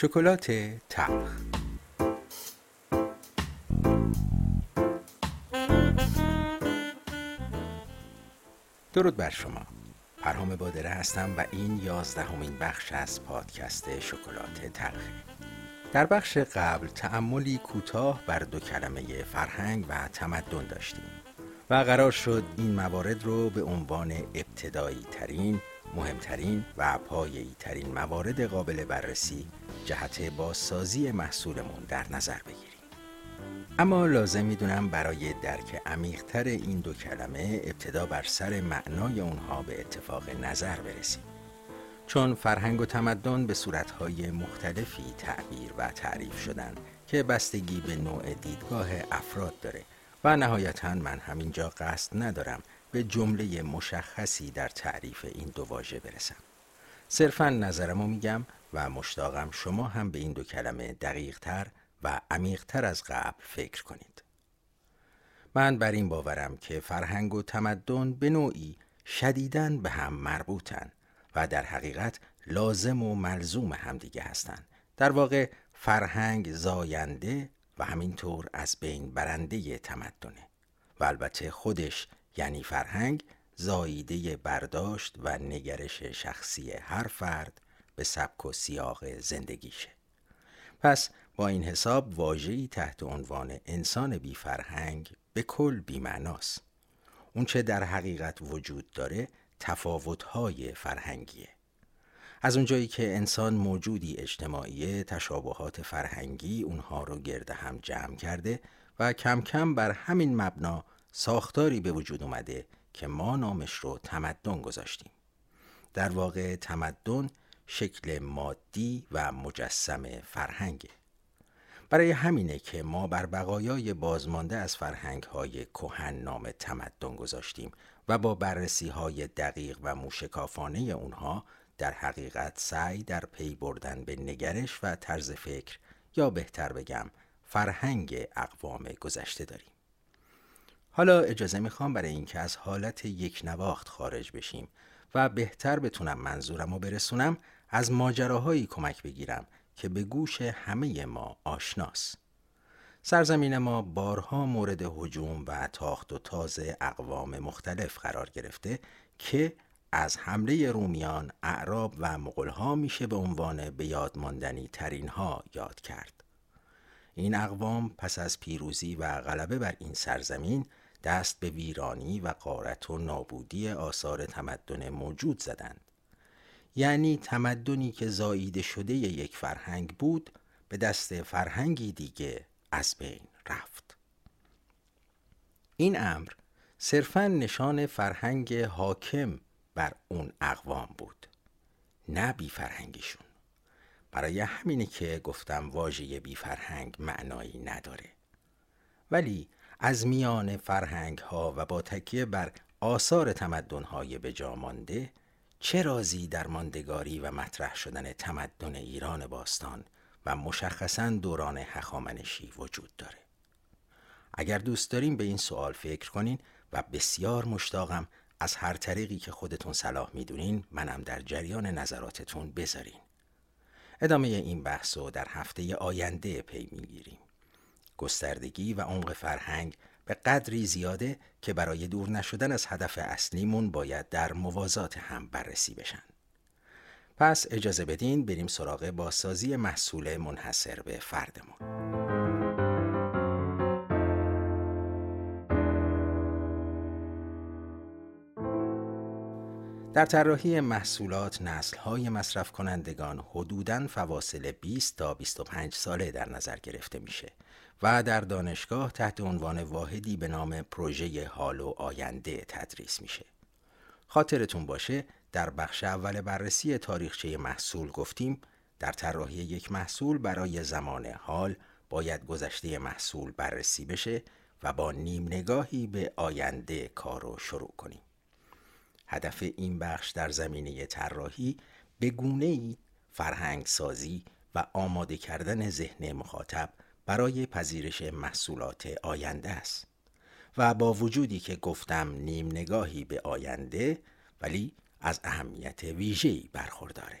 شکلات تلخ. درود بر شما. پرهام بادره هستم و این یازدهمین بخش از پادکست شکلات تلخه. در بخش قبل تعملی کوتاه بر دو کلمه فرهنگ و تمدن داشتیم و قرار شد این موارد رو به عنوان ابتدایی ترین مهمترین و پایه‌ای ترین موارد قابل بررسی جهت بازسازی محصولمون در نظر بگیریم. اما لازم می‌دونم برای درک عمیقتر این دو کلمه ابتدا بر سر معنای اونها به اتفاق نظر برسیم. چون فرهنگ و تمدن به صورتهای مختلفی تعبیر و تعریف شدن که بستگی به نوع دیدگاه افراد داره و نهایتا من همینجا قصد ندارم به جمله مشخصی در تعریف این دو واژه برسم. صرفا نظرمو میگم و مشتاقم شما هم به این دو کلمه دقیق تر و عمیقتر از قبل فکر کنید من بر این باورم که فرهنگ و تمدن به نوعی شدیدن به هم مربوطن و در حقیقت لازم و ملزوم همدیگه هستند. در واقع فرهنگ زاینده و همینطور از بین برنده تمدنه و البته خودش یعنی فرهنگ زاییده برداشت و نگرش شخصی هر فرد به سبک و سیاق زندگیشه. پس با این حساب واژه‌ای تحت عنوان انسان بی فرهنگ به کل بی معناست. اون چه در حقیقت وجود داره تفاوت‌های فرهنگیه. از اونجایی که انسان موجودی اجتماعی تشابهات فرهنگی اونها رو گرد هم جمع کرده و کم کم بر همین مبنا ساختاری به وجود اومده که ما نامش رو تمدن گذاشتیم. در واقع تمدن شکل مادی و مجسم فرهنگه برای همینه که ما بر بقایای بازمانده از فرهنگ های کهن نام تمدن گذاشتیم و با بررسی های دقیق و موشکافانه اونها در حقیقت سعی در پی بردن به نگرش و طرز فکر یا بهتر بگم فرهنگ اقوام گذشته داریم. حالا اجازه می‌خوام برای اینکه از حالت یک نواخت خارج بشیم و بهتر بتونم منظورم رو برسونم از ماجراهایی کمک بگیرم که به گوش همه ما آشناست. سرزمین ما بارها مورد هجوم و تاخت و تاز اقوام مختلف قرار گرفته که از حمله رومیان، اعراب و مغلها میشه به عنوان به یاد ترین ها یاد کرد. این اقوام پس از پیروزی و غلبه بر این سرزمین دست به ویرانی و قارت و نابودی آثار تمدن موجود زدند. یعنی تمدنی که زاییده شده یک فرهنگ بود به دست فرهنگی دیگه از بین رفت. این امر صرفا نشان فرهنگ حاکم بر اون اقوام بود نه بی فرهنگشون برای همینه که گفتم واژه بی فرهنگ معنایی نداره ولی از میان فرهنگ ها و با تکیه بر آثار تمدن های بجا مانده چه رازی در ماندگاری و مطرح شدن تمدن ایران باستان و مشخصا دوران هخامنشی وجود داره؟ اگر دوست داریم به این سوال فکر کنین و بسیار مشتاقم از هر طریقی که خودتون صلاح می‌دونین منم در جریان نظراتتون بذارین. ادامه این بحث رو در هفته آینده پی می‌گیریم. گستردگی و عمق فرهنگ به قدری زیاده که برای دور نشدن از هدف اصلیمون باید در موازات هم بررسی بشن. پس اجازه بدین بریم سراغ بازسازی محصول منحصر به فردمون. در طراحی محصولات نسل‌های مصرف کنندگان حدوداً فواصل 20 تا 25 ساله در نظر گرفته میشه و در دانشگاه تحت عنوان واحدی به نام پروژه حال و آینده تدریس میشه. خاطرتون باشه در بخش اول بررسی تاریخچه محصول گفتیم در طراحی یک محصول برای زمان حال باید گذشته محصول بررسی بشه و با نیم نگاهی به آینده کار رو شروع کنیم. هدف این بخش در زمینه طراحی به گونه ای فرهنگ سازی و آماده کردن ذهن مخاطب برای پذیرش محصولات آینده است. و با وجودی که گفتم نیم نگاهی به آینده ولی از اهمیت ویژه‌ای برخورداره.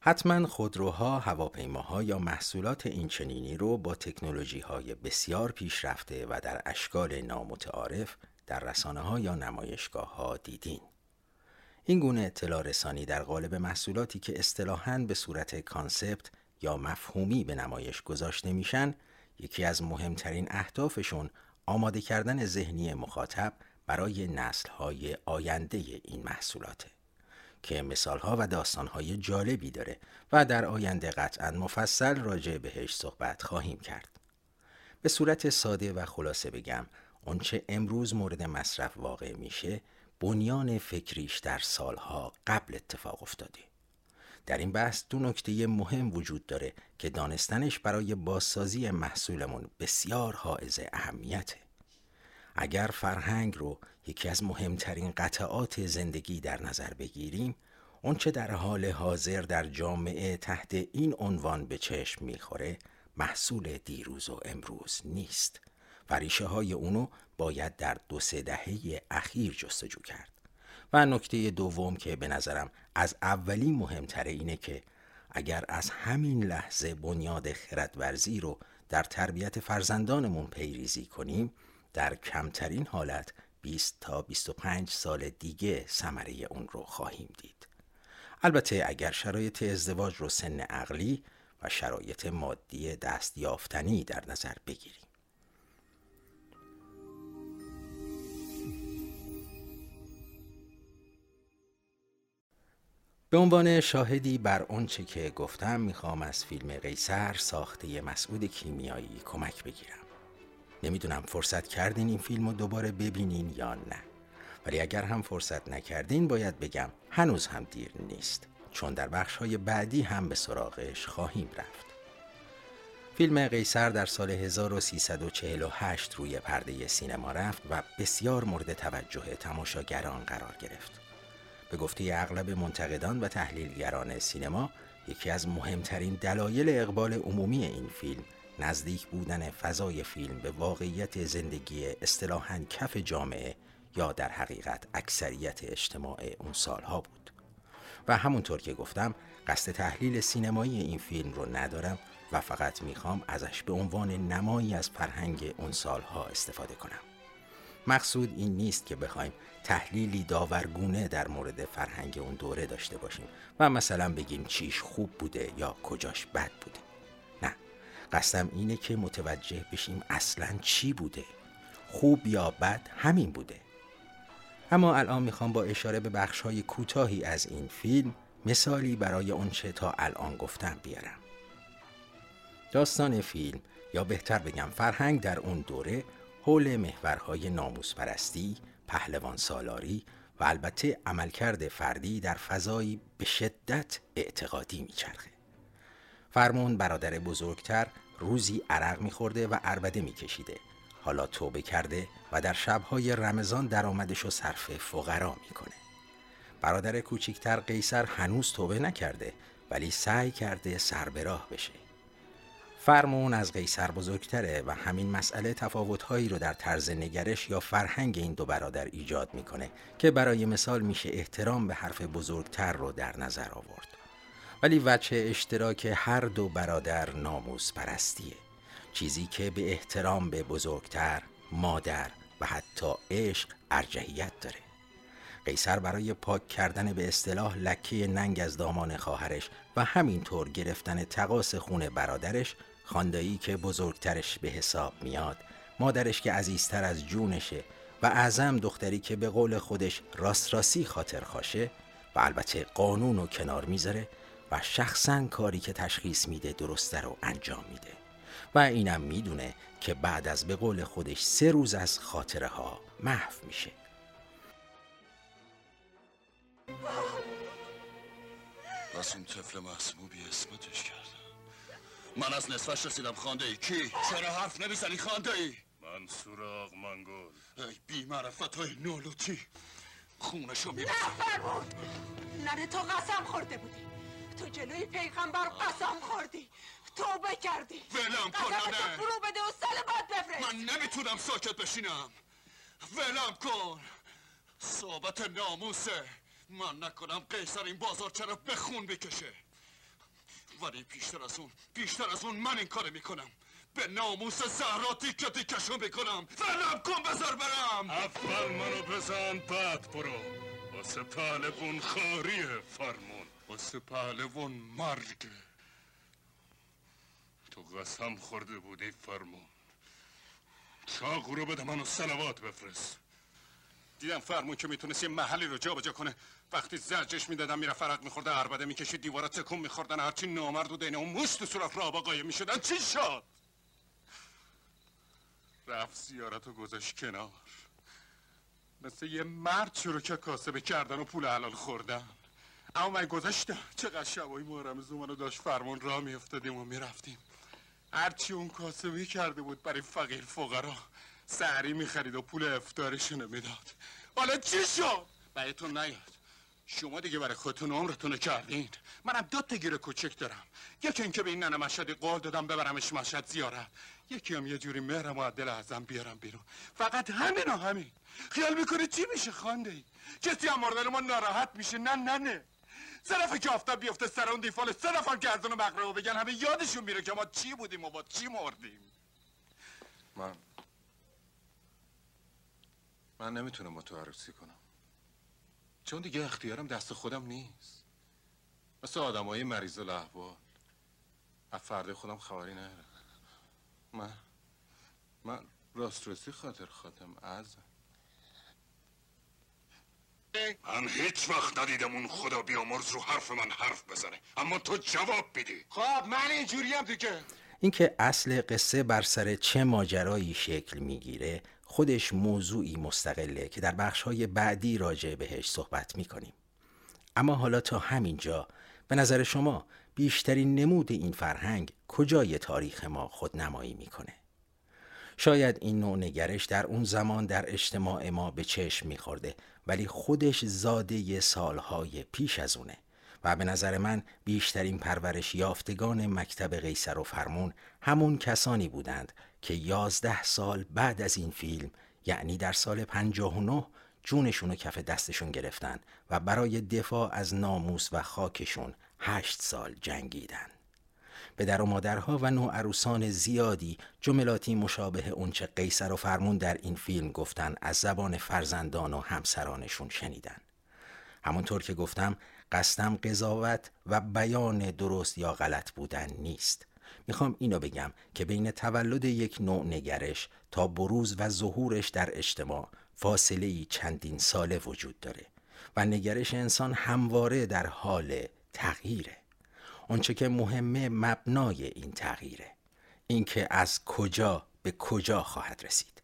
حتما خودروها، هواپیماها یا محصولات اینچنینی رو با تکنولوژی های بسیار پیشرفته و در اشکال نامتعارف در رسانه ها یا نمایشگاه ها دیدین. این گونه اطلاع رسانی در قالب محصولاتی که اصطلاحاً به صورت کانسپت یا مفهومی به نمایش گذاشته میشن یکی از مهمترین اهدافشون آماده کردن ذهنی مخاطب برای نسلهای آینده این محصولاته که مثالها و داستانهای جالبی داره و در آینده قطعا مفصل راجع بهش صحبت خواهیم کرد. به صورت ساده و خلاصه بگم اونچه امروز مورد مصرف واقع میشه بنیان فکریش در سالها قبل اتفاق افتاده. در این بحث دو نکته مهم وجود داره که دانستنش برای بازسازی محصولمون بسیار حائز اهمیته. اگر فرهنگ رو یکی از مهمترین قطعات زندگی در نظر بگیریم اونچه در حال حاضر در جامعه تحت این عنوان به چشم می‌خوره محصول دیروز و امروز نیست و ریشه های اونو باید در دو سه دهه اخیر جستجو کرد و نکته دوم که به نظرم از اولی مهمتره اینه که اگر از همین لحظه بنیاد خردورزی رو در تربیت فرزندانمون پیریزی کنیم در کمترین حالت 20 تا 25 سال دیگه ثمره اون رو خواهیم دید. البته اگر شرایط ازدواج رو سن عقلی و شرایط مادی دستیافتنی در نظر بگیریم. به عنوان شاهدی بر آنچه که گفتم می‌خوام از فیلم قیصر ساخته مسعود کیمیایی کمک بگیرم. نمی‌دونم فرصت کردین این فیلم رو دوباره ببینین یا نه. ولی اگر هم فرصت نکردین باید بگم هنوز هم دیر نیست. چون در بخش های بعدی هم به سراغش خواهیم رفت. فیلم قیصر در سال 1348 روی پرده سینما رفت و بسیار مورد توجه تماشاگران قرار گرفت. به گفته اغلب منتقدان و تحلیلگران سینما یکی از مهمترین دلایل اقبال عمومی این فیلم نزدیک بودن فضای فیلم به واقعیت زندگی اصطلاحاً کف جامعه یا در حقیقت اکثریت اجتماع اون سالها بود. و همونطور که گفتم قصد تحلیل سینمایی این فیلم رو ندارم و فقط می‌خوام ازش به عنوان نمایی از فرهنگ اون سالها استفاده کنم. مقصود این نیست که بخوایم تحلیلی داورگونه در مورد فرهنگ اون دوره داشته باشیم و مثلا بگیم چیش خوب بوده یا کجاش بد بوده. قصدم اینه که متوجه بشیم اصلا چی بوده. خوب یا بد همین بوده. اما الان می‌خوام با اشاره به بخش های کوتاهی از این فیلم مثالی برای اونچه تا الان گفتم بیارم. داستان فیلم یا بهتر بگم فرهنگ در اون دوره حول محورهای ناموس پرستی، پهلوان سالاری و البته عملکرد فردی در فضایی به شدت اعتقادی میچرخه. فرمون برادر بزرگتر روزی عرق میخورده و عربده میکشیده. حالا توبه کرده و در شبهای رمضان درآمدش و صرف فقرا می‌کنه. برادر کوچیکتر قیصر هنوز توبه نکرده ولی سعی کرده سر به راه بشه. فرمون از قیصر بزرگتره و همین مسئله تفاوتهایی رو در طرز نگرش یا فرهنگ این دو برادر ایجاد می‌کنه که برای مثال میشه احترام به حرف بزرگتر رو در نظر آورد. ولی وجه اشتراک هر دو برادر ناموس پرستیه. چیزی که به احترام به بزرگتر، مادر و حتی عشق ارجحیت داره. قیصر برای پاک کردن به اصطلاح لکه ننگ از دامان خواهرش و همینطور گرفتن تقاس خون برادرش خاندایی که بزرگترش به حساب میاد مادرش که عزیزتر از جونشه و اعظم دختری که به قول خودش راست راستی خاطر خاشه و البته قانون و کنار می‌ذاره و شخصا کاری که تشخیص میده درسته رو انجام میده. و اینم می‌دونه که بعد از به قول خودش سه روز از خاطره ها محو میشه. پس این طفل محسوبی اسمتش کردم من از نصفش رسیدم. خانده ای کی؟ چرا حرف نمی‌زنی خانده ای؟ من سراغ منگل. ای بی معرفت های نولوتی خونشو نه. فرمون ننه تو قسم خورده بودی. تو جلوی پیغمبر قسم خوردی. توبه کردی. ولم کن ننه. فرو بده و سال بعد بفرست. من نمی‌تونم ساکت بشینم. ولم کن. صحبت ناموسه. من نکنم قیصر این بازار چرا بخون بکشه. ولی بیشتر از اون بیشتر از اون من این کار می‌کنم. به ناموس زهرا تیکه تیکشو می‌کنم. ولم کن بذار برم. اول منو بزن بعد برو. واسه پهلوون خاریه فرمون. واسه پهلوون مرگه تو قسم خورده بودی فرمون. چاقو رو بده منو سلوات بفرست. دیدم فرمون که می‌تونست یه محلی رو جابجا کنه. وقتی زرجش می‌دادم میره فرق میخورده عربده می‌کشید دیوارا تکون میخوردن هرچی نامرد و دینه اون موش تو صورت را قایم می‌شدن چی شد؟ رفت زیارت و گذاشت کنار. مثل یه مرد شروع که کاسبه کردن و پول حلال خوردن. اما من گذاشتم چقدر شبایی محرم زومن رو داشت فرمون را میافتادیم و می‌رفتیم. هرچی اون کاسبی کرده بود برای فقیر فقرا. سعری می‌خرید و پول افتارشونو می‌داد. حالا چی شد؟ بهتون نیاد. شما دیگه برای خودتون عمرتون کردین. منم دو تا گیر کوچک دارم. یکی اینکه به این ننه مشهدی قول دادم ببرمش مشهد زیارت. یکی هم یه جوری مهرم و دل ازم بیارم بیرون. فقط همین و همین. خیال می‌کنی چی میشه خانده ای کسی هم مردن ما ناراحت میشه؟ نه نه نه. سه که آفتاب بیفته سر اون دیفال سه دفعه گردن و مقربه بگن همه یادشون میره که ما چی بودیم و با چی مردیم. من من نمی‌تونم با تو عروسی کنم. چون دیگه اختیارم دست خودم نیست. مثل آدم های مریض و لحوال از فرد خودم خبری ندارم. من من راست رسی خاطر خاتم از من هیچ وقت ندیدم اون خدا بیامرز رو حرف من حرف بزنه. اما تو جواب بیدی خب من اینجوری هم دیگه. اینکه اصل قصه بر سر چه ماجرایی شکل می‌گیره خودش موضوعی مستقله که در بخشهای بعدی راجع بهش صحبت می‌کنیم. اما حالا تا همینجا به نظر شما بیشترین نمود این فرهنگ کجای تاریخ ما خود نمایی می‌کنه؟ شاید این نوع نگرش در اون زمان در اجتماع ما به چشم میخورده ولی خودش زاده سالهای پیش از اونه و به نظر من بیشترین پرورش یافتگان مکتب قیصر و فرمون همون کسانی بودند که یازده سال بعد از این فیلم یعنی در سال 59 جونشون و کف دستشون گرفتن و برای دفاع از ناموس و خاکشون هشت سال جنگیدن. در و مادرها و عروسان زیادی جملاتی مشابه اونچه قیصر و فرمون در این فیلم گفتن از زبان فرزندان و همسرانشون شنیدن. همونطور که گفتم قصدم قضاوت و بیان درست یا غلط بودن نیست. می‌خوام اینو بگم که بین تولد یک نوع نگرش تا بروز و ظهورش در اجتماع فاصله چندین ساله وجود داره و نگرش انسان همواره در حال تغییره. آنچه که مهمه مبنای این تغییره. اینکه از کجا به کجا خواهد رسید.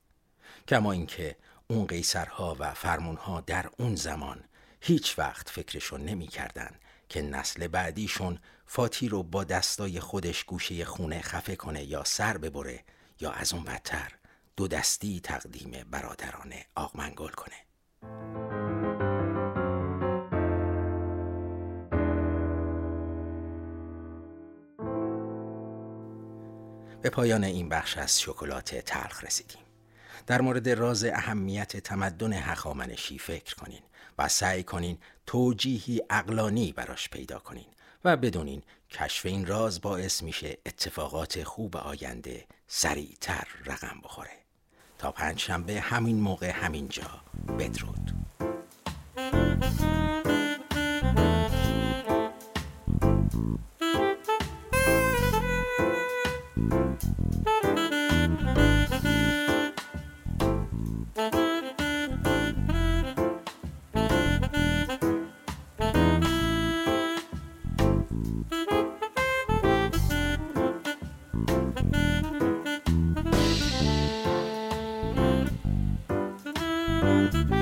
کما اینکه اون قیصرها و فرمونها در اون زمان هیچ وقت فکرشون نمی کردن که نسل بعدیشون فاتی رو با دستای خودش گوشه خونه خفه کنه یا سر ببره یا از اون بدتر دو دستی تقدیم برادران آقمنگل کنه. به پایان این بخش از شکلات تلخ رسیدیم. در مورد راز اهمیت تمدن هخامنشی فکر کنین و سعی کنین توجیهی اقلانی براش پیدا کنین. و بدونین کشف این راز باعث میشه اتفاقات خوب آینده سریعتر رقم بخوره. تا پنج شنبه همین موقع همینجا. بدرود. Bye.